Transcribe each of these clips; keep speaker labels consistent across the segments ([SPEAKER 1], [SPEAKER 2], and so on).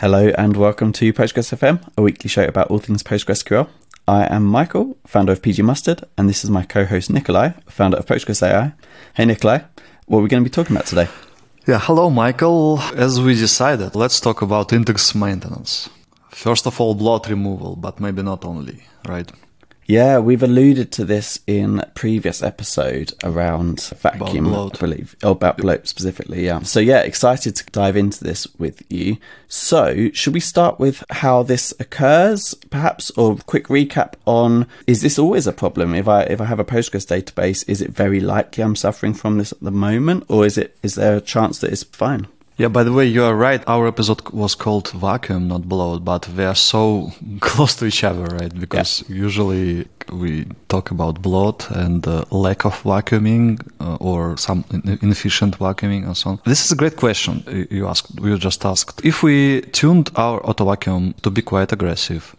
[SPEAKER 1] Hello and welcome to Postgres FM, a weekly show about all things PostgreSQL. I am Michael, founder of pgMustard, and this is my co-host Nikolay, founder of Postgres AI. Hey Nikolay, what are we going to be talking about today?
[SPEAKER 2] Yeah, hello Michael. As we decided, let's talk about index maintenance. First of all, bloat removal, but maybe not only, right?
[SPEAKER 1] Yeah, we've alluded to this in a previous episode around vacuum, I believe. or about bloat specifically, yeah. So, yeah, excited to dive into this with you. So, should we start with how this occurs, perhaps, or quick recap on is this always a problem? If I if I have a Postgres database, is it very likely I'm suffering from this at the moment, or is it is there a chance that it's fine?
[SPEAKER 2] Yeah, by the way, you are right. Our episode was called Vacuum, not Bloat, but we are so close to each other, right? Because yeah. usually we talk about bloat and uh, lack of vacuuming uh, or some inefficient vacuuming and so on. This is a great question you asked, you just asked. If we tuned our auto vacuum to be quite aggressive,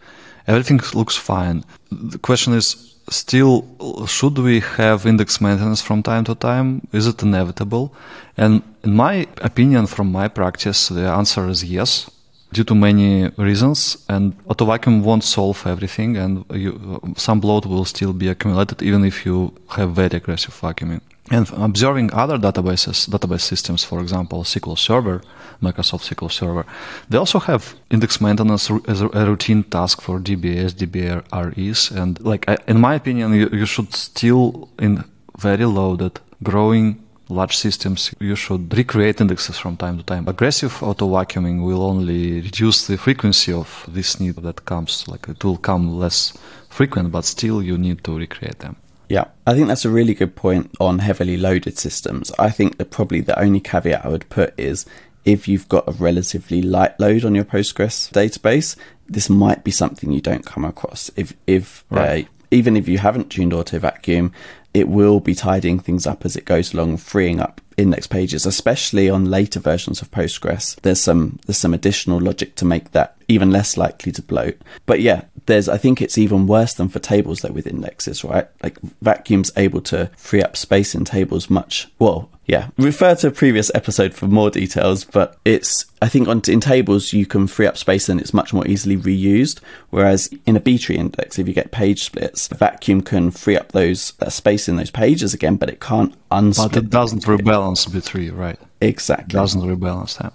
[SPEAKER 2] everything looks fine. The question is, still should we have index maintenance from time to time? Is it inevitable? And in my opinion from my practice the answer is yes due to many reasons. And auto vacuum won't solve everything and you, some bloat will still be accumulated even if you have very aggressive vacuuming. And observing other databases, database systems, for example, SQL Server, Microsoft SQL Server, they also have index maintenance as a routine task for DBAs, DBA REs. And like, in my opinion, you, you should still in very loaded, growing large systems, you should recreate indexes from time to time. Aggressive auto vacuuming will only reduce the frequency of this need that comes. Like it will come less frequent, but still you need to recreate them.
[SPEAKER 1] Yeah, I think that's a really good point on heavily loaded systems. I think that probably the only caveat I would put is if you've got a relatively light load on your Postgres database, this might be something you don't come across. If if right. uh, even if you haven't tuned auto vacuum, it will be tidying things up as it goes along, freeing up index pages, especially on later versions of Postgres. There's some there's some additional logic to make that even less likely to bloat. But yeah, there's I think it's even worse than for tables though with indexes, right? Like vacuum's able to free up space in tables much well, yeah. Refer to a previous episode for more details, but it's I think on in tables you can free up space and it's much more easily reused. Whereas in a B tree index, if you get page splits, vacuum can free up those uh, space in those pages again, but it can't unsplit.
[SPEAKER 2] But it doesn't rebalance B tree, right?
[SPEAKER 1] Exactly.
[SPEAKER 2] It doesn't rebalance that.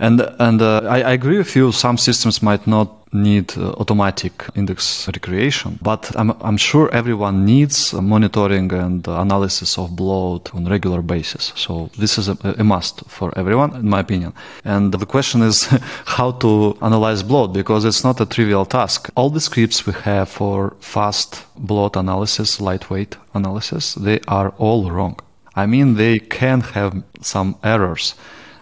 [SPEAKER 2] And and uh, I, I, agree with you. Some systems might not need uh, automatic index recreation, but I'm I'm sure everyone needs monitoring and analysis of bloat on regular basis. So this is a, a must for everyone, in my opinion. And the question is how to analyze bloat because it's not a trivial task. All the scripts we have for fast bloat analysis, lightweight analysis, they are all wrong. I mean, they can have some errors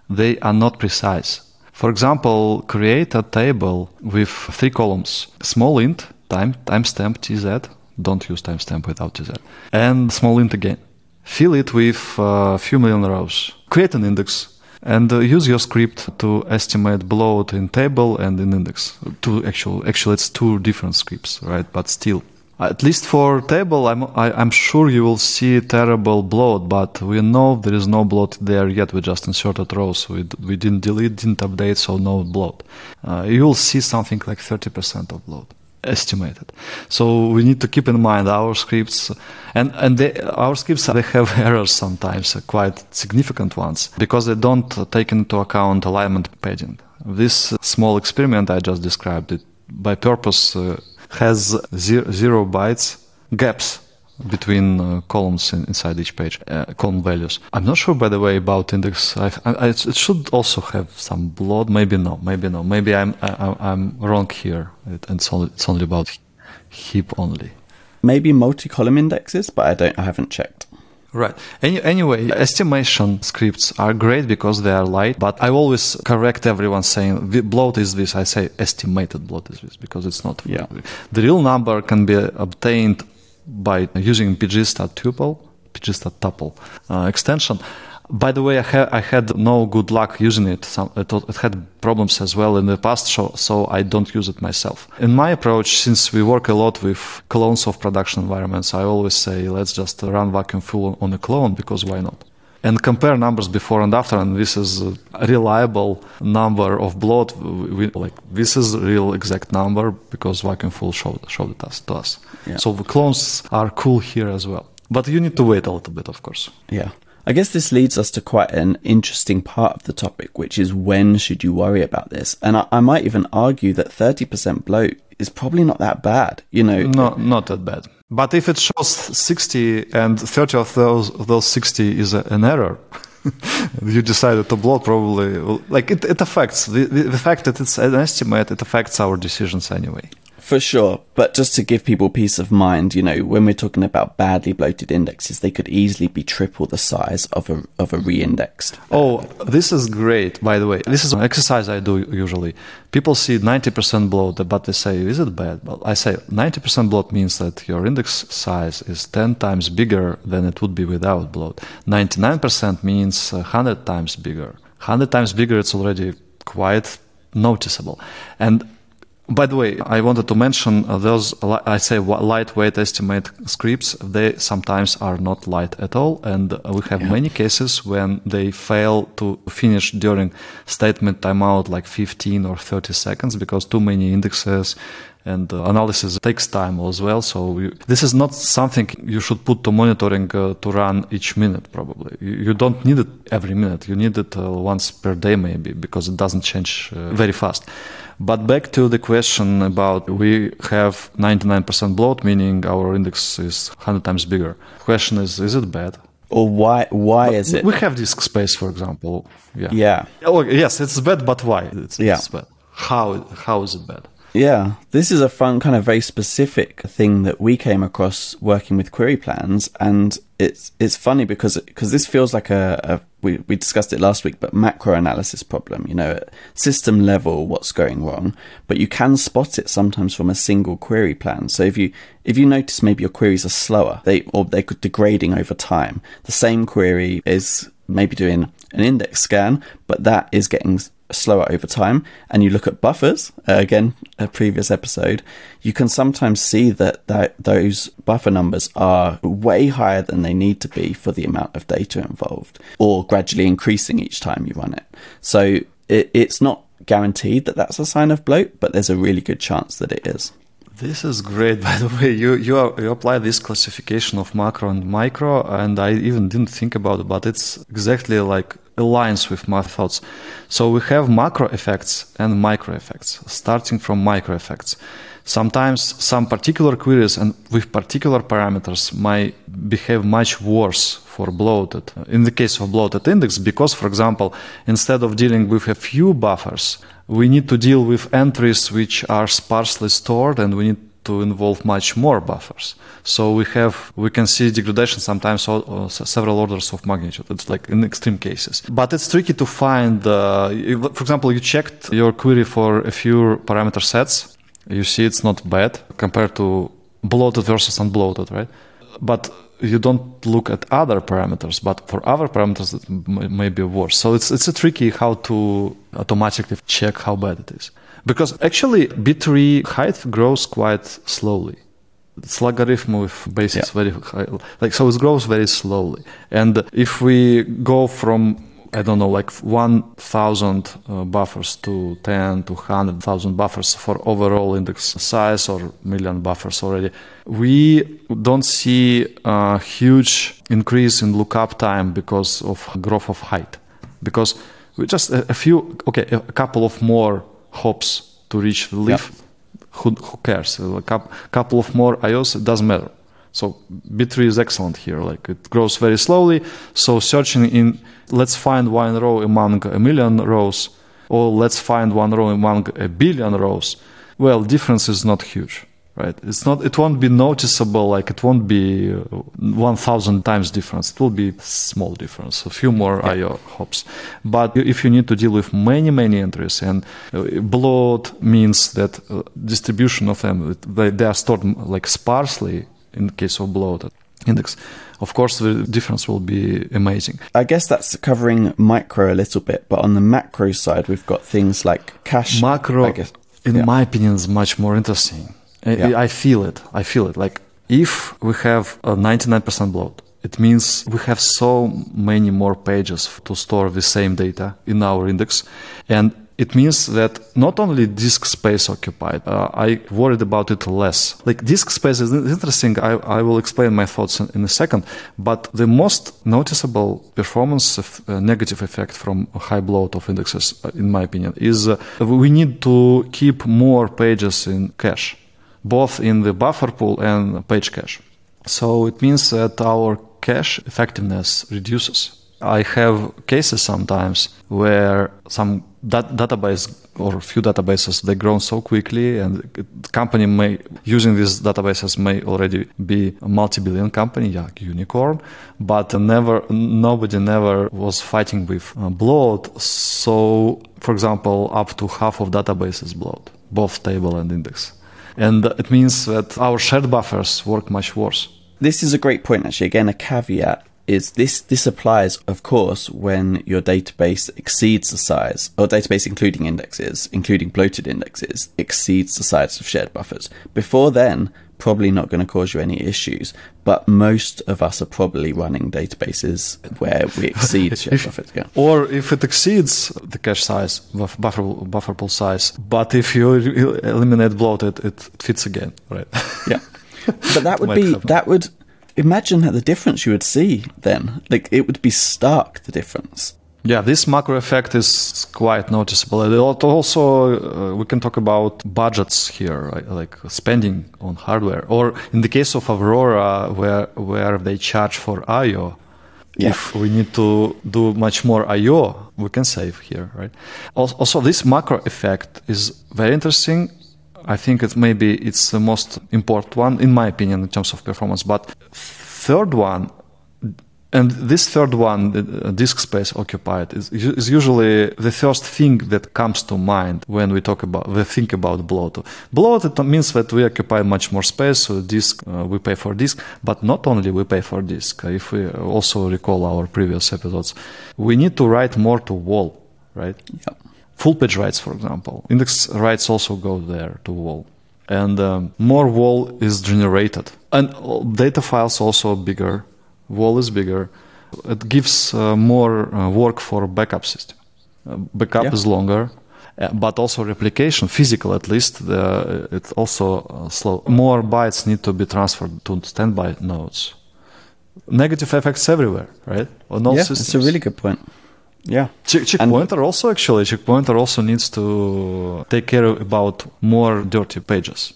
[SPEAKER 2] they are not precise. For example, create a table with three columns: small int, time, timestamp tz, don't use timestamp without tz, and small int again. Fill it with a few million rows. Create an index and uh, use your script to estimate bloat in table and in index. Two actual, actually, it's two different scripts, right? But still, at least for table, I'm I, am i am sure you will see terrible bloat, but we know there is no bloat there yet. We just inserted rows. We we didn't delete, didn't update, so no bloat. Uh, you will see something like 30% of bloat estimated. So we need to keep in mind our scripts, and and they, our scripts they have errors sometimes, uh, quite significant ones, because they don't take into account alignment padding. This small experiment I just described it by purpose. Uh, has zero, zero bytes gaps between uh, columns in, inside each page, uh, column values. I'm not sure, by the way, about index. I, I, it should also have some bloat. Maybe no. Maybe no. Maybe I'm I, am wrong here. It, it's only it's only about heap only.
[SPEAKER 1] Maybe multi-column indexes, but I don't. I haven't checked.
[SPEAKER 2] Right. Any, anyway, estimation scripts are great because they are light, but I always correct everyone saying bloat is this. I say estimated bloat is this because it's not.
[SPEAKER 1] Yeah.
[SPEAKER 2] The real number can be obtained by using pgstattuple, pgstattuple uh, extension. By the way, I, ha- I, had no good luck using it. Some, it. it. had problems as well in the past, so, so I don't use it myself. In my approach, since we work a lot with clones of production environments, I always say let's just run vacuum full on a clone because why not? and compare numbers before and after. And this is a reliable number of bloat. We, like this is real exact number because vacuum full showed, showed it us, to us.
[SPEAKER 1] Yeah.
[SPEAKER 2] So the clones are cool here as well. But you need to wait a little bit, of course.
[SPEAKER 1] Yeah. I guess this leads us to quite an interesting part of the topic, which is when should you worry about this? And I, I might even argue that 30% bloat is probably not that bad, you know.
[SPEAKER 2] No, not that bad. But if it shows 60 and 30 of those, those 60 is a, an error, you decided to bloat probably, like it, it affects, the, the fact that it's an estimate, it affects our decisions anyway.
[SPEAKER 1] For sure. But just to give people peace of mind, you know, when we're talking about badly bloated indexes, they could easily be triple the size of a, of a re-indexed.
[SPEAKER 2] Oh, this is great, by the way. This is an exercise I do usually. People see 90% bloated, but they say, is it bad? Well, I say 90% bloat means that your index size is 10 times bigger than it would be without bloat. 99% means 100 times bigger. 100 times bigger, it's already quite noticeable. And by the way, I wanted to mention uh, those, I say lightweight estimate scripts, they sometimes are not light at all. And uh, we have yeah. many cases when they fail to finish during statement timeout like 15 or 30 seconds because too many indexes and uh, analysis takes time as well. So we, this is not something you should put to monitoring uh, to run each minute. Probably you, you, don't need it every minute. You need it uh, once per day maybe because it doesn't change uh, very fast. But back to the question about we have 99% bloat, meaning our index is 100 times bigger. Question is, is it bad?
[SPEAKER 1] Or why? Why
[SPEAKER 2] but
[SPEAKER 1] is it?
[SPEAKER 2] We have disk space, for example. Yeah.
[SPEAKER 1] Yeah.
[SPEAKER 2] Oh, yes, it's bad, but why? It's,
[SPEAKER 1] yeah.
[SPEAKER 2] It's bad. How? How is it bad?
[SPEAKER 1] Yeah, this is a fun kind of very specific thing that we came across working with query plans, and it's it's funny because because this feels like a, a we we discussed it last week, but macro analysis problem. You know, at system level, what's going wrong, but you can spot it sometimes from a single query plan. So if you if you notice maybe your queries are slower, they or they're degrading over time, the same query is maybe doing an index scan, but that is getting slower over time and you look at buffers uh, again a previous episode you can sometimes see that, that those buffer numbers are way higher than they need to be for the amount of data involved or gradually increasing each time you run it so it, it's not guaranteed that that's a sign of bloat but there's a really good chance that it is
[SPEAKER 2] this is great, by the way. You, you are, you apply this classification of macro and micro, and I even didn't think about it, but it's exactly like aligns with my thoughts. So we have macro effects and micro effects, starting from micro effects. Sometimes some particular queries and with particular parameters might behave much worse for bloated. In the case of bloated index, because for example, instead of dealing with a few buffers, we need to deal with entries which are sparsely stored and we need to involve much more buffers. So we have we can see degradation sometimes several orders of magnitude. It's like in extreme cases, but it's tricky to find. Uh, for example, you checked your query for a few parameter sets. You see it's not bad compared to bloated versus unbloated, right? But you don't look at other parameters, but for other parameters it may be worse. So it's it's a tricky how to automatically check how bad it is. Because actually, B-tree height grows quite slowly. It's logarithm with basis yeah. very high. Like, so it grows very slowly. And if we go from I don't know, like 1,000 uh, buffers to 10 to 100,000 buffers for overall index size or million buffers already. We don't see a huge increase in lookup time because of growth of height. Because we just a, a few, okay, a couple of more hops to reach the leaf. Who, who, cares? A couple of more IOs, it doesn't matter. So B-tree is excellent here. Like it grows very slowly. So searching in, let's find one row among a million rows, or let's find one row among a billion rows. Well, difference is not huge right? It's not, it won't be noticeable, like it won't be uh, 1000 times difference. It will be small difference, a few more yeah. IO hops. But if you need to deal with many, many entries and uh, bloat means that uh, distribution of them, they, they are stored like sparsely in case of bloated index. Of course, the difference will be amazing.
[SPEAKER 1] I guess that's covering micro a little bit, but on the macro side, we've got things like cache.
[SPEAKER 2] Macro, in yeah. my opinion, is much more interesting yeah. I feel it. I feel it. Like if we have a 99% bloat, It means we have so many more pages to store the same data in our index. And it means that not only disk space occupied, uh, I worried about it less. Like disk space is interesting. I, I will explain my thoughts in, in a second. But the most noticeable performance of, uh, negative effect from high bloat of indexes, uh, in my opinion, is uh, we need to keep more pages in cache, both in the buffer pool and page cache. So it means that our cache effectiveness reduces. I have cases sometimes where some dat- database or few databases they grow so quickly and the company may using these databases may already be a multi-billion company like unicorn but never nobody never was fighting with uh, bloat so for example up to half of databases bloat both table and index and it means that our shared buffers work much worse.
[SPEAKER 1] This is a great point actually. Again a caveat is this this applies of course when your database exceeds the size or database including indexes including bloated indexes exceeds the size of shared buffers. Before then probably not going to cause you any issues but most of us are probably running databases where we exceed shared buffers yeah.
[SPEAKER 2] or if it exceeds the cache size buffer buffer pool size but if you eliminate bloated it fits again right
[SPEAKER 1] yeah but that would be happen. that would imagine the difference you would see then. Like it would be stark the difference.
[SPEAKER 2] Yeah, this macro effect is quite noticeable. Also, uh, we can talk about budgets here, right? like spending on hardware, or in the case of Aurora, where where they charge for I/O. Yeah. If we need to do much more I/O, we can save here, right? Also, this macro effect is very interesting I think it's maybe it's the most important one in my opinion in terms of performance. But third one, and this third one, the disk space occupied, is, is usually the first thing that comes to mind when we talk about we think about bloat. Bloat it means that we occupy much more space. So disk uh, we pay for disk, but not only we pay for disk. If we also recall our previous episodes, we need to write more to WAL, right?
[SPEAKER 1] Yeah
[SPEAKER 2] full page writes, for example. Index writes also go there to WAL. And um, more WAL is generated. And data files also bigger. WAL is bigger. It gives uh, more uh, work for backup system. Uh, backup yeah. is longer, uh, but also replication, physical at least, the, it's also uh, slow. More bytes need to be transferred to standby nodes. Negative effects everywhere, right?
[SPEAKER 1] On all yeah, systems. It's a really good point. Yeah.
[SPEAKER 2] Check, checkpointer also actually checkpointer also needs to take care about more dirty pages.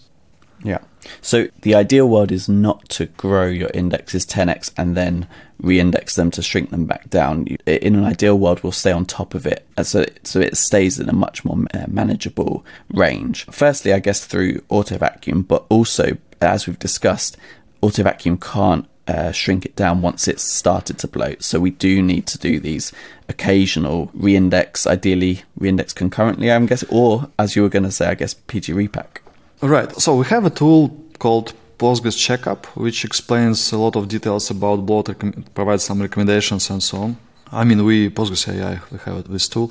[SPEAKER 1] Yeah. So the ideal world is not to grow your indexes 10x and then re-index them to shrink them back down. In an ideal world, we'll stay on top of it, so so it stays in a much more uh, manageable range. Firstly, I guess through auto vacuum, but also as we've discussed, auto vacuum can't uh, shrink it down once it's started to bloat. So we do need to do these occasional reindex, ideally reindex concurrently, I'm or as you were going to say, I guess pg_repack.
[SPEAKER 2] Right. So we have a tool called postgres-checkup, which explains a lot of details about bloat, provides some recommendations and so on. I mean, we Postgres AI we have this tool,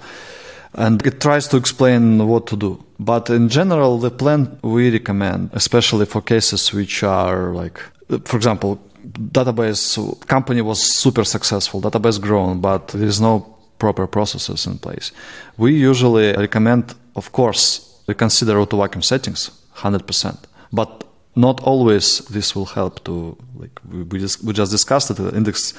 [SPEAKER 2] and it tries to explain what to do. But in general, the plan we recommend, especially for cases which are like, for example, database company was super successful, database grown, but there is no proper processes in place. We usually recommend, of course, we consider auto vacuum settings 100%, but not always this will help to like we just we just discussed that the index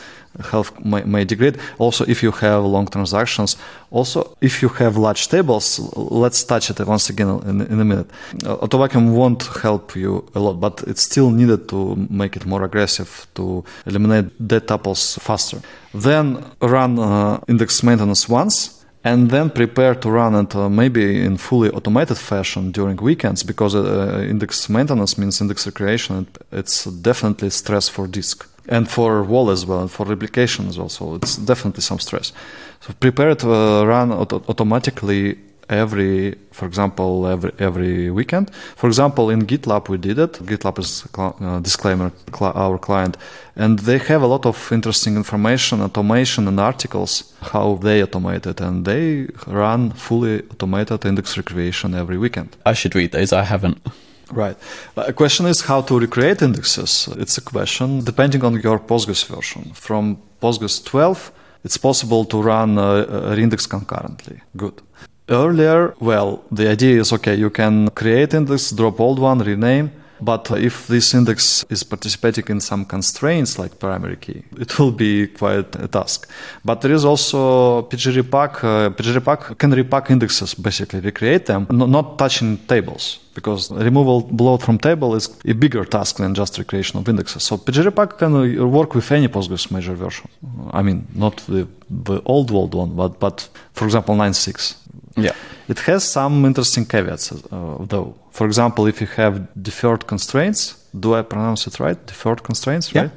[SPEAKER 2] health may, may degrade. Also if you have long transactions also if you have large tables let's touch it once again in, in a minute. Uh, autovacuum won't help you a lot but it's still needed to make it more aggressive to eliminate dead tuples faster. Then run uh, index maintenance once and then prepare to run it uh, maybe in fully automated fashion during weekends because uh, index maintenance means index recreation. It's definitely stress for disk and for WAL as well and for replication as well. So it's definitely some stress. So prepare to uh, run auto- automatically every, for example, every every weekend. For example, in GitLab we did it. GitLab is uh, disclaimer cl- our client, and they have a lot of interesting information, automation, and articles how they automate it, and they run fully automated index recreation every weekend.
[SPEAKER 1] I should read those. I haven't.
[SPEAKER 2] Right. A question is how to recreate indexes. It's a question depending on your Postgres version. From Postgres 12, it's possible to run uh, reindex concurrently. Good. Earlier, well, the idea is okay, you can create index, drop old one, rename, but if this index is participating in some constraints like primary key, it will be quite a task. But there is also pg_repack. Uh, pg_repack can repack indexes, basically recreate them, not touching tables because removal bloat from table is a bigger task than just recreation of indexes. So pg_repack can work with any Postgres major version. I mean, not the, the old old one, but, but for example, 9.6.
[SPEAKER 1] Yeah.
[SPEAKER 2] It has some interesting caveats, uh, though. For example, if you have deferred constraints, do I pronounce it right? Deferred constraints,
[SPEAKER 1] yeah.
[SPEAKER 2] right?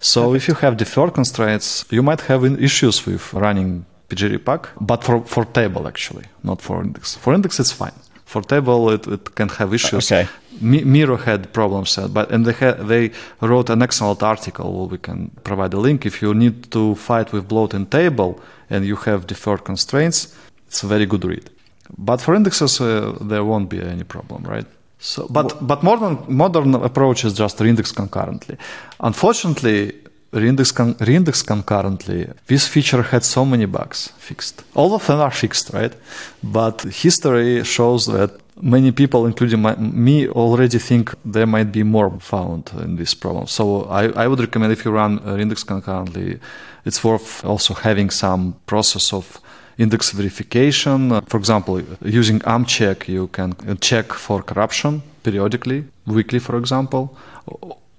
[SPEAKER 2] So Perfect. if you have deferred constraints, you might have issues with running pg_repack, but for, for table actually, not for index. For index, it's fine. For table, it, it can have issues.
[SPEAKER 1] Okay.
[SPEAKER 2] Miro had problems, uh, but and they had, they wrote an excellent article. We can provide a link if you need to fight with bloat in table and you have deferred constraints. It's a very good read. But for indexes, uh, there won't be any problem, right? So, but but modern modern approach is just reindex concurrently. Unfortunately, reindex, con- reindex concurrently, this feature had so many bugs fixed. All of them are fixed, right? But history shows that many people, including my, me, already think there might be more found in this problem. So I, I would recommend if you run reindex concurrently, it's worth also having some process of index verification. Uh, for example, using AMCheck, you can check for corruption periodically, weekly, for example.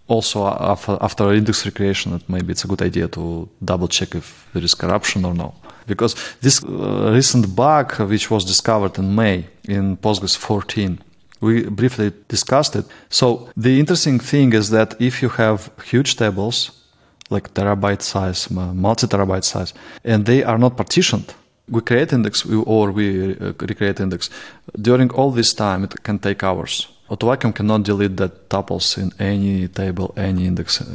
[SPEAKER 2] Also, uh, after, after index recreation, maybe it's a good idea to double check if there is corruption or no. Because this uh, recent bug, uh, which was discovered in May in Postgres 14, we briefly discussed it. So the interesting thing is that if you have huge tables, like terabyte size, multi terabyte size, and they are not partitioned, we create index or we uh, recreate index during all this time it can take hours AutoVacuum cannot delete the tuples in any table, any index. Uh,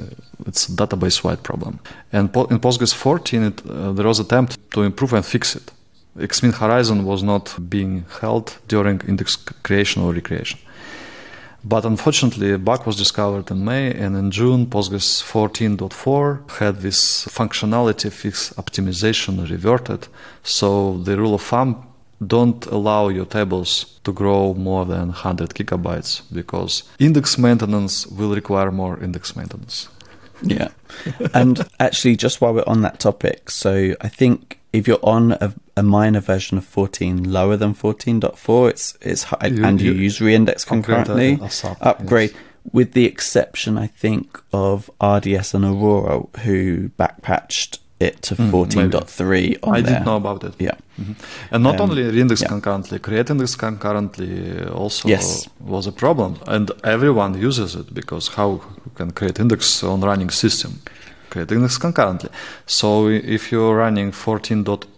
[SPEAKER 2] it's a database-wide problem. And in Postgres 14, it, uh, there was attempt to improve and fix it. Xmin Horizon was not being held during index creation or recreation. But unfortunately, a bug was discovered in May, and in June, Postgres 14.4 had this functionality fix optimization reverted. So the rule of thumb don't allow your tables to grow more than 100 gigabytes because index maintenance will require more index maintenance.
[SPEAKER 1] Yeah. and actually, just while we're on that topic, so I think if you're on a, a minor version of 14 lower than 14.4, it's it's high, you, and you, you use reindex concurrently, upgrade, upgrade yes. with the exception, I think, of RDS and Aurora, who backpatched it to mm, 14.3
[SPEAKER 2] I
[SPEAKER 1] there.
[SPEAKER 2] didn't know about it.
[SPEAKER 1] Yeah.
[SPEAKER 2] Mm-hmm. And not um, only reindex yeah. concurrently, create index concurrently also
[SPEAKER 1] yes.
[SPEAKER 2] was a problem. And everyone uses it because how you can create index on running system? Create index concurrently. So if you're running 14.0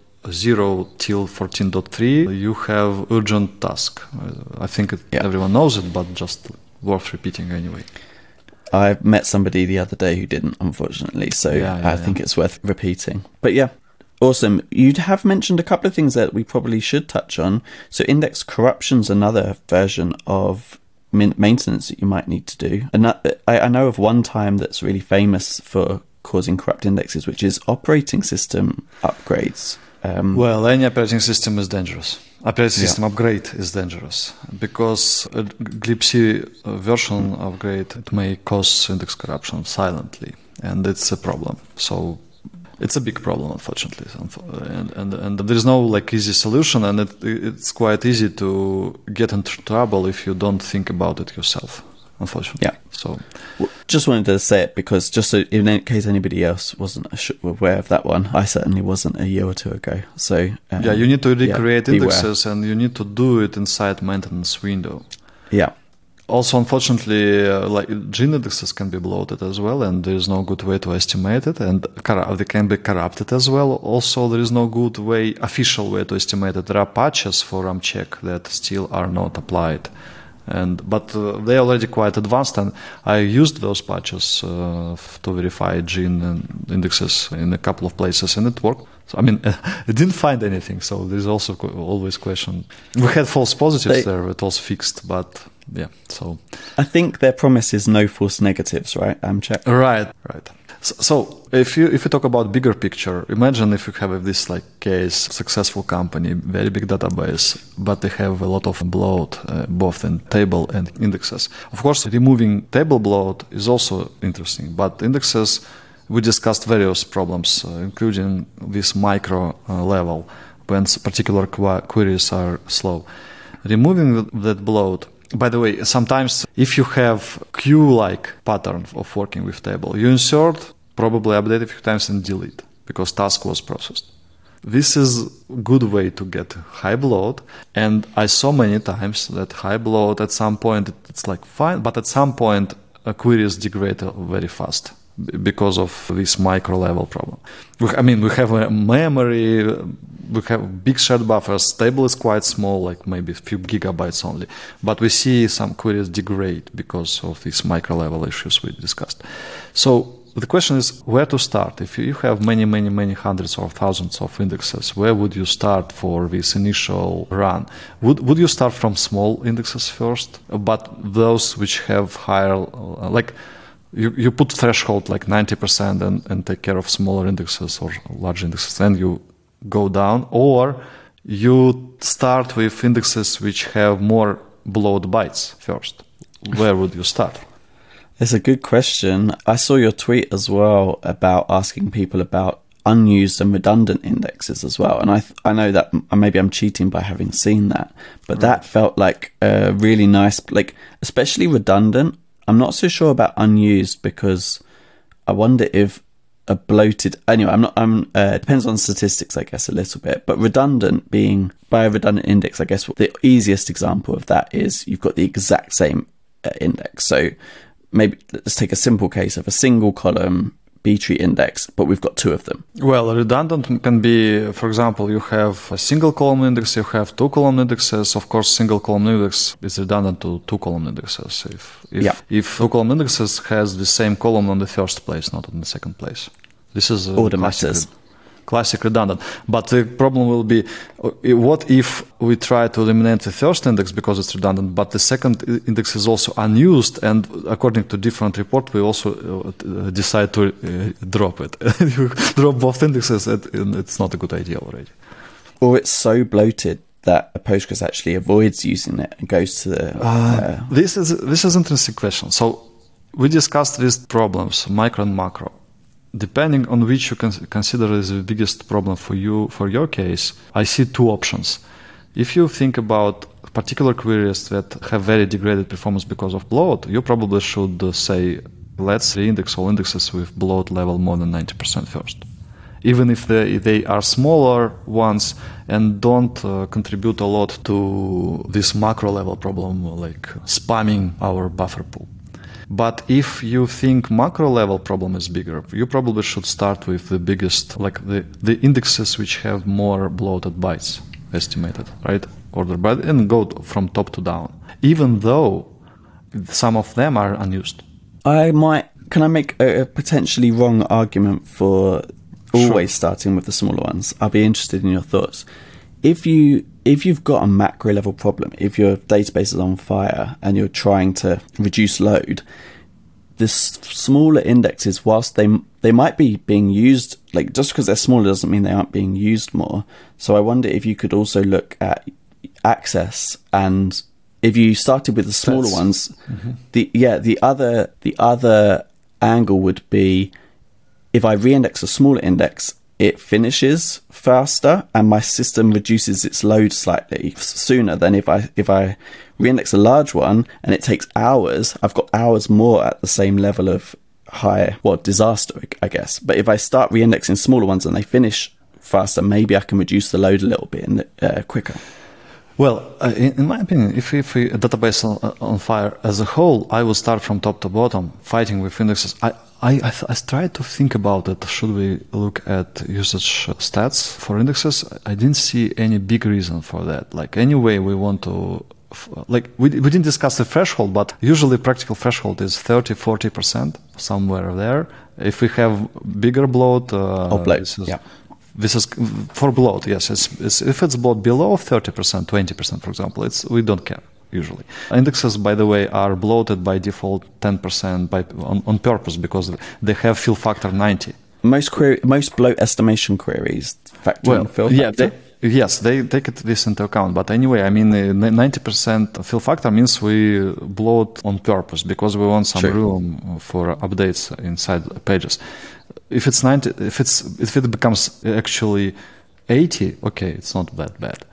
[SPEAKER 2] till 14.3, you have urgent task. Uh, I think it, yeah. everyone knows it, but just worth repeating anyway.
[SPEAKER 1] I met somebody the other day who didn't, unfortunately. So yeah, yeah, I think it's worth repeating. But yeah, awesome. You have mentioned a couple of things that we probably should touch on. So index corruption's another version of maintenance that you might need to do. And I know of one time that's really famous for causing corrupt indexes, which is operating system upgrades.
[SPEAKER 2] Um, well, any operating system is dangerous. Operating system upgrade is dangerous because a glibc version upgrade it may cause index corruption silently, and it's a problem. So it's a big problem, unfortunately, and and, and there is no like easy solution, and it, it's quite easy to get into trouble if you don't think about it yourself unfortunately.
[SPEAKER 1] Yeah. So, just wanted to say it because just so in case anybody else wasn't aware of that one, I certainly wasn't a year or two ago. So
[SPEAKER 2] um, yeah, you need to recreate yeah, indexes and you need to do it inside maintenance window.
[SPEAKER 1] Yeah.
[SPEAKER 2] Also, unfortunately, uh, like GIN indexes can be bloated as well, and there is no good way to estimate it, and they can be corrupted as well. Also, there is no good way, official way to estimate it. There are patches for AMCheck that still are not applied and but uh, they already quite advanced and i used those patches uh, to verify GIN indexes in a couple of places and it worked so i mean i didn't find anything so there's also always question we had false positives they, there it was fixed but yeah. So
[SPEAKER 1] I think their promise is no false negatives, right? Amcheck.
[SPEAKER 2] Right, right. So, if you if you talk about bigger picture, imagine if you have this like case successful company, very big database, but they have a lot of bloat uh, both in table and indexes. Of course, removing table bloat is also interesting, but indexes we discussed various problems, uh, including this micro uh, level when particular qu- queries are slow. Removing that bloat by the way, sometimes if you have queue-like pattern of working with table, you insert, probably update a few times and delete because task was processed. This is good way to get high bloat, and I saw many times that high bloat at some point it's like fine, but at some point queries degrade very fast because of this micro level problem. I mean, we have a memory, we have big shared buffers. Table is quite small, like maybe a few gigabytes only. But we see some queries degrade because of these micro level issues we discussed. So the question is where to start. If you have many, many, many hundreds or thousands of indexes, where would you start for this initial run? Would, would you start from small indexes first, but those which have higher, like, you, you put threshold like 90% and, and take care of smaller indexes or large indexes, and you go down, or you start with indexes which have more bloat bytes first. Where would you start?
[SPEAKER 1] It's a good question. I saw your tweet as well about asking people about unused and redundant indexes as well. And I th- I know that maybe I'm cheating by having seen that, but right. that felt like a really nice, like especially redundant. I'm not so sure about unused because I wonder if a bloated anyway i'm not i'm uh, depends on statistics i guess a little bit but redundant being by a redundant index i guess the easiest example of that is you've got the exact same uh, index. So maybe let's take a simple case of a single column B tree index, but we've got two of them.
[SPEAKER 2] Well, redundant can be, for example, you have a single column index, you have two column indexes. Of course, single column index is redundant to two column indexes. If if, yeah. if two column indexes has the same column on the first place, not on the second place. This is a
[SPEAKER 1] order matters
[SPEAKER 2] classic redundant. But the problem will be uh, what if we try to eliminate the first index because it's redundant, but the second index is also unused, and according to different report, we also uh, decide to uh, drop it. you drop both indexes, and it's not a good idea already.
[SPEAKER 1] Or it's so bloated that a Postgres actually avoids using it and goes to the.
[SPEAKER 2] Uh, this is this is interesting question. So we discussed these problems, micro and macro depending on which you consider as the biggest problem for you for your case i see two options. If you think about particular queries that have very degraded performance because of bloat you probably should uh, say let's reindex all indexes with bloat level more than 90% first. Even if they, they are smaller ones and don't uh, contribute a lot to this macro level problem like spamming our buffer pool but if you think macro level problem is bigger, you probably should start with the biggest, like the, the indexes which have more bloated bytes estimated, right? Order by and go from top to down, even though some of them are unused.
[SPEAKER 1] I might. Can I make a, a potentially wrong argument for always sure. starting with the smaller ones? I'll be interested in your thoughts. If you if you've got a macro level problem, if your database is on fire and you're trying to reduce load, the smaller indexes, whilst they they might be being used, like just because they're smaller doesn't mean they aren't being used more. So I wonder if you could also look at access and if you started with the smaller That's, ones, mm-hmm. the yeah the other the other angle would be if I reindex a smaller index, it finishes faster and my system reduces its load slightly sooner than if I if I reindex a large one and it takes hours, I've got hours more at the same level of high well disaster I guess. But if I start reindexing smaller ones and they finish faster, maybe I can reduce the load a little bit and uh, quicker.
[SPEAKER 2] Well, uh, in, in, my opinion, if, if a database on, uh, on, fire as a whole, I would start from top to bottom, fighting with indexes. I, I, I, I tried to think about it. Should we look at usage stats for indexes? I didn't see any big reason for that. Like, anyway, we want to like we, we didn't discuss the threshold but usually practical threshold is 30 40% somewhere there if we have bigger bloat uh,
[SPEAKER 1] oh, yeah
[SPEAKER 2] this is for bloat yes it's, it's, if it's bloat below 30% 20% for example it's we don't care usually. Indexes, by the way, are bloated by default 10% by, on, on purpose because they have fill factor 90.
[SPEAKER 1] Most query, most bloat estimation queries factor
[SPEAKER 2] Well,
[SPEAKER 1] in fill
[SPEAKER 2] yeah, they, yes, they take this into account. But anyway, I mean, uh, 90% fill factor means we bloat on purpose because we want some
[SPEAKER 1] True.
[SPEAKER 2] room for updates inside pages. If it's 90, if it's if it becomes actually 80, okay, it's not that bad.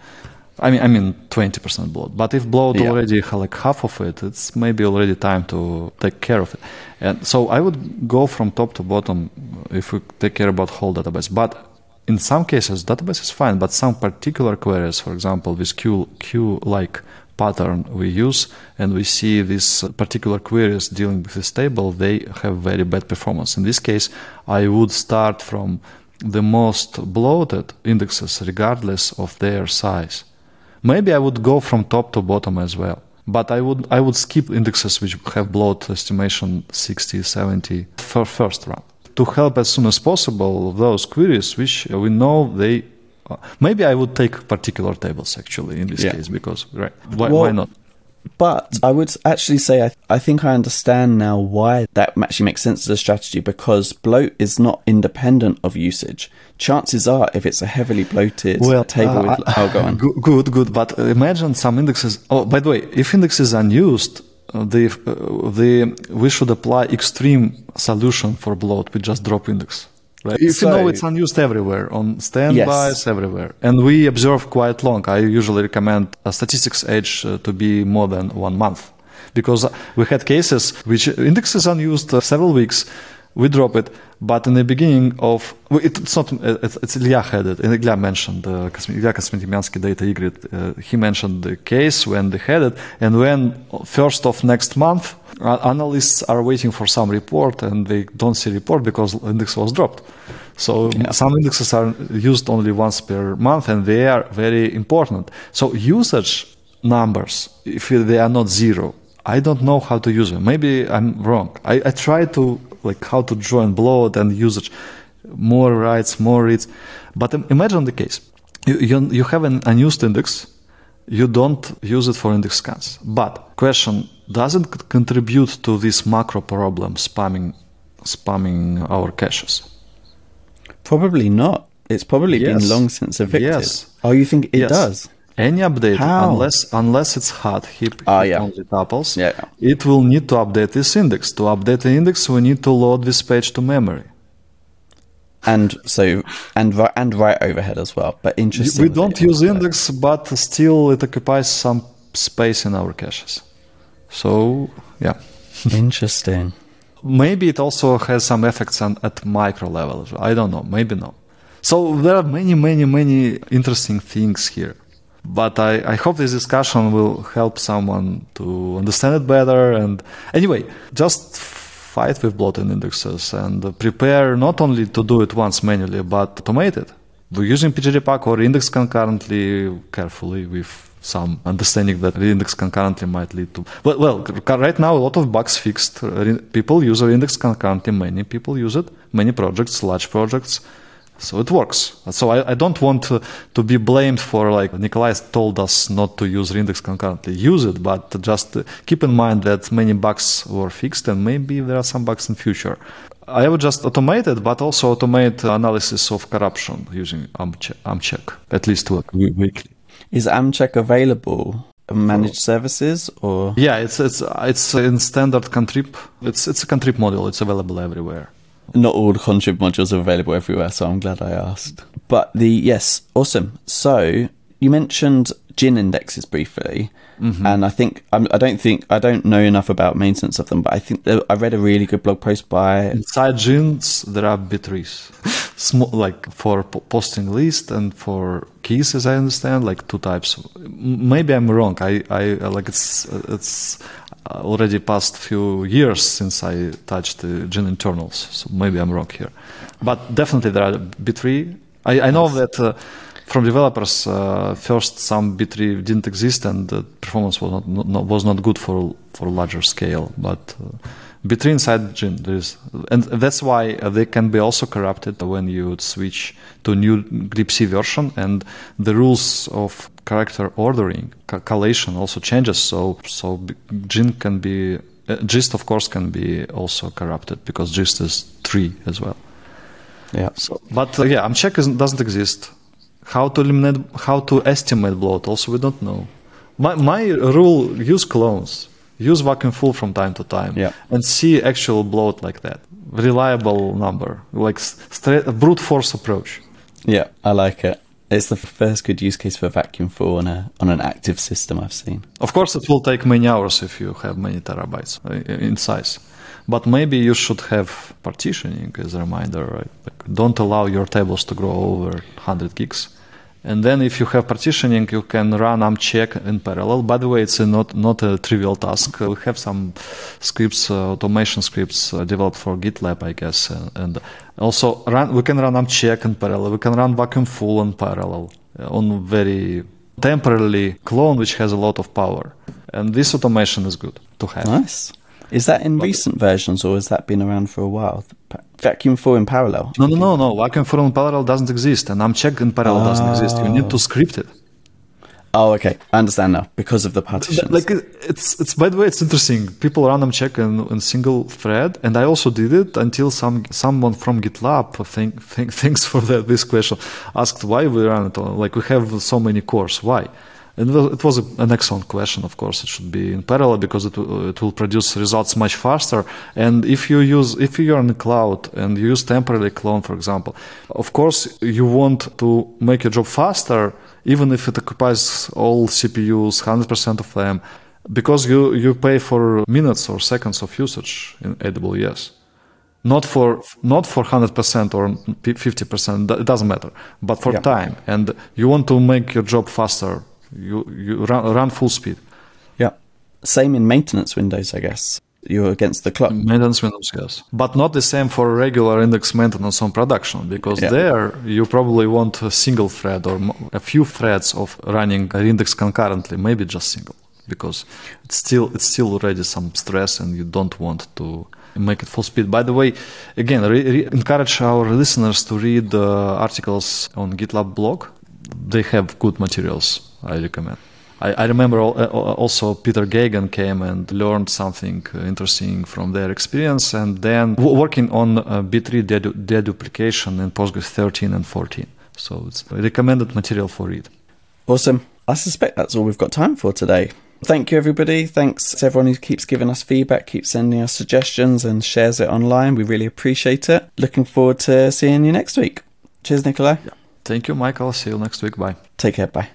[SPEAKER 2] I mean, I mean, 20% bloat. But if bloat
[SPEAKER 1] Yeah.
[SPEAKER 2] already like half of it, it's maybe already time to take care of it. And so I would go from top to bottom if we take care about whole database. But in some cases, database is fine, but some particular queries, for example, this q queue like pattern we use, and we see these particular queries dealing with this table, they have very bad performance. In this case, I would start from the most bloated indexes regardless of their size. Maybe I would go from top to bottom as well. But I would I would skip indexes which have bloat estimation 60, 70 for first run to help as soon as possible those queries which we know they. Uh, maybe I would take particular tables actually in this
[SPEAKER 1] Yeah.
[SPEAKER 2] case because right why,
[SPEAKER 1] Well,
[SPEAKER 2] why not?
[SPEAKER 1] But I would actually say I, I think I understand now why that actually makes sense as a strategy because bloat is not independent of usage. Chances are, if it's a heavily bloated table
[SPEAKER 2] uh,
[SPEAKER 1] with, go on.
[SPEAKER 2] Good, good, good. But imagine some indexes. Oh, by the way, if index is unused, uh, the uh, the we should apply extreme solution for bloat. We just drop index. Right. If you know
[SPEAKER 1] So-
[SPEAKER 2] it's unused everywhere on standbys
[SPEAKER 1] Yes.
[SPEAKER 2] everywhere, and we observe quite long. I usually recommend a statistics age uh, to be more than one month, because we had cases which index is unused uh, several weeks. We drop it, but in the beginning of it- it's not uh, it's, it's Ilya had it, and Ilya mentioned uh, Ilya Kosmodemiansky data. Uh, he mentioned the case when they had it, and when first of next month, uh, analysts are waiting for some report, and they don't see report because index was dropped. So some indexes are used only once per month, and they are very important. So usage numbers, if they are not zero, I don't know how to use them. Maybe I'm wrong. I, I try to like how to join bloat and usage, more writes, more reads. But imagine the case: you, you, you have an unused index, you don't use it for index scans. But question: Does it c- contribute to this macro problem, spamming, spamming our caches?
[SPEAKER 1] Probably not. It's probably
[SPEAKER 2] Yes.
[SPEAKER 1] been long since evicted.
[SPEAKER 2] Yes.
[SPEAKER 1] Oh, you think it
[SPEAKER 2] Yes.
[SPEAKER 1] does?
[SPEAKER 2] Any update,
[SPEAKER 1] How?
[SPEAKER 2] unless unless it's hot heap,
[SPEAKER 1] ah,
[SPEAKER 2] heap
[SPEAKER 1] yeah.
[SPEAKER 2] only tuples,
[SPEAKER 1] Yeah.
[SPEAKER 2] it will need to update this index. To update the index, we need to load this page to memory.
[SPEAKER 1] And so, and and write overhead as well. But interesting.
[SPEAKER 2] We don't use index, but still it occupies some space in our caches. So yeah,
[SPEAKER 1] Interesting.
[SPEAKER 2] maybe it also has some effects on, at micro level. I don't know. Maybe no. So there are many, many, many interesting things here. But I, I hope this discussion will help someone to understand it better. And anyway, just fight with bloated indexes and prepare not only to do it once manually, but automate it. We're using pg_repack or index concurrently carefully with some understanding that index concurrently might lead to. Well, well, right now a lot of bugs fixed. People use index concurrently. Many people use it. Many projects, large projects. So it works. So I, I don't want to, to be blamed for like Nikolay told us not to use index concurrently. Use it, but just keep in mind that many bugs were fixed and maybe there are some bugs in future. I would just automate it, but also automate analysis of corruption using Amcheck, Amcheck at least weekly.
[SPEAKER 1] Is Amcheck available? in Managed services or
[SPEAKER 2] Yeah, it's it's it's in standard contrib. It's it's a contrib module. It's available everywhere.
[SPEAKER 1] Not all the contrib modules are available everywhere, so I'm glad I asked. But the yes, awesome. So you mentioned gin indexes briefly, mm-hmm. and I think I'm, I don't think I don't know enough about maintenance of them, but I think that I read a really good blog post by
[SPEAKER 2] Inside GINs, there are B-trees, Small, like for po- posting list and for keys, as I understand, like two types. Maybe I'm wrong. I, I like it's it's already past few years since I touched the GIN internals, so maybe I'm wrong here. But definitely there are B-tree. I, I know that. Uh, from developers, uh, first some B-tree didn't exist and the performance was not, not was not good for for larger scale. But uh, B-tree inside There is, and that's why they can be also corrupted when you switch to new glibc version, and the rules of character ordering, collation also changes. So so Gin can be uh, gist of course can be also corrupted because gist is three as well.
[SPEAKER 1] Yeah.
[SPEAKER 2] So, but uh, yeah, check doesn't exist. How to eliminate, how to estimate bloat? Also, we don't know. My my rule: use clones, use vacuum full from time to time,
[SPEAKER 1] yeah.
[SPEAKER 2] and see actual bloat like that. Reliable number, like straight, brute force approach.
[SPEAKER 1] Yeah, I like it. It's the first good use case for vacuum full on a on an active system I've seen.
[SPEAKER 2] Of course, it will take many hours if you have many terabytes uh, in size. But maybe you should have partitioning as a reminder, right? Like don't allow your tables to grow over 100 gigs. And then if you have partitioning, you can run amcheck in parallel. By the way, it's not, not a trivial task. We have some scripts, uh, automation scripts uh, developed for GitLab, I guess. Uh, and also run, we can run amcheck in parallel. We can run vacuum full in parallel uh, on very temporarily clone, which has a lot of power. And this automation is good to have.
[SPEAKER 1] Nice. Is that in recent versions or has that been around for a while? Vacuum full in parallel?
[SPEAKER 2] No, no, no, no. Vacuum full in parallel doesn't exist, and amcheck in parallel oh. doesn't exist. You need to oh. script it.
[SPEAKER 1] Oh, okay. I understand now because of the partitions.
[SPEAKER 2] Like it's it's by the way, it's interesting. People run amcheck in, in single thread, and I also did it until some someone from GitLab, thank, thank, thanks for that this question, asked why we run it on. Like we have so many cores, why? And it was an excellent question. Of course, it should be in parallel because it, it will produce results much faster. And if you use, if you're in the cloud and you use temporary clone, for example, of course you want to make your job faster, even if it occupies all CPUs, 100% of them, because you, you pay for minutes or seconds of usage in AWS. Not for not for hundred percent or fifty percent. It doesn't matter, but for yeah. time, and you want to make your job faster you you run, run full speed.
[SPEAKER 1] Yeah. Same in maintenance windows, I guess. You're against the clock.
[SPEAKER 2] Maintenance windows, yes. But not the same for regular index maintenance on production, because yeah. there you probably want a single thread or a few threads of running an index concurrently, maybe just single, because it's still it's still already some stress, and you don't want to make it full speed. By the way, again, re- re- encourage our listeners to read uh, articles on GitLab blog. They have good materials I recommend. I, I remember uh, also Peter Geoghegan came and learned something uh, interesting from their experience, and then working on uh, B-tree deduplication in Postgres 13 and 14. So it's recommended material for it.
[SPEAKER 1] Awesome. I suspect that's all we've got time for today. Thank you, everybody. Thanks to everyone who keeps giving us feedback, keeps sending us suggestions, and shares it online. We really appreciate it. Looking forward to seeing you next week. Cheers, Nikolay.
[SPEAKER 2] Yeah. Thank you, Michael. See you next week. Bye.
[SPEAKER 1] Take care. Bye.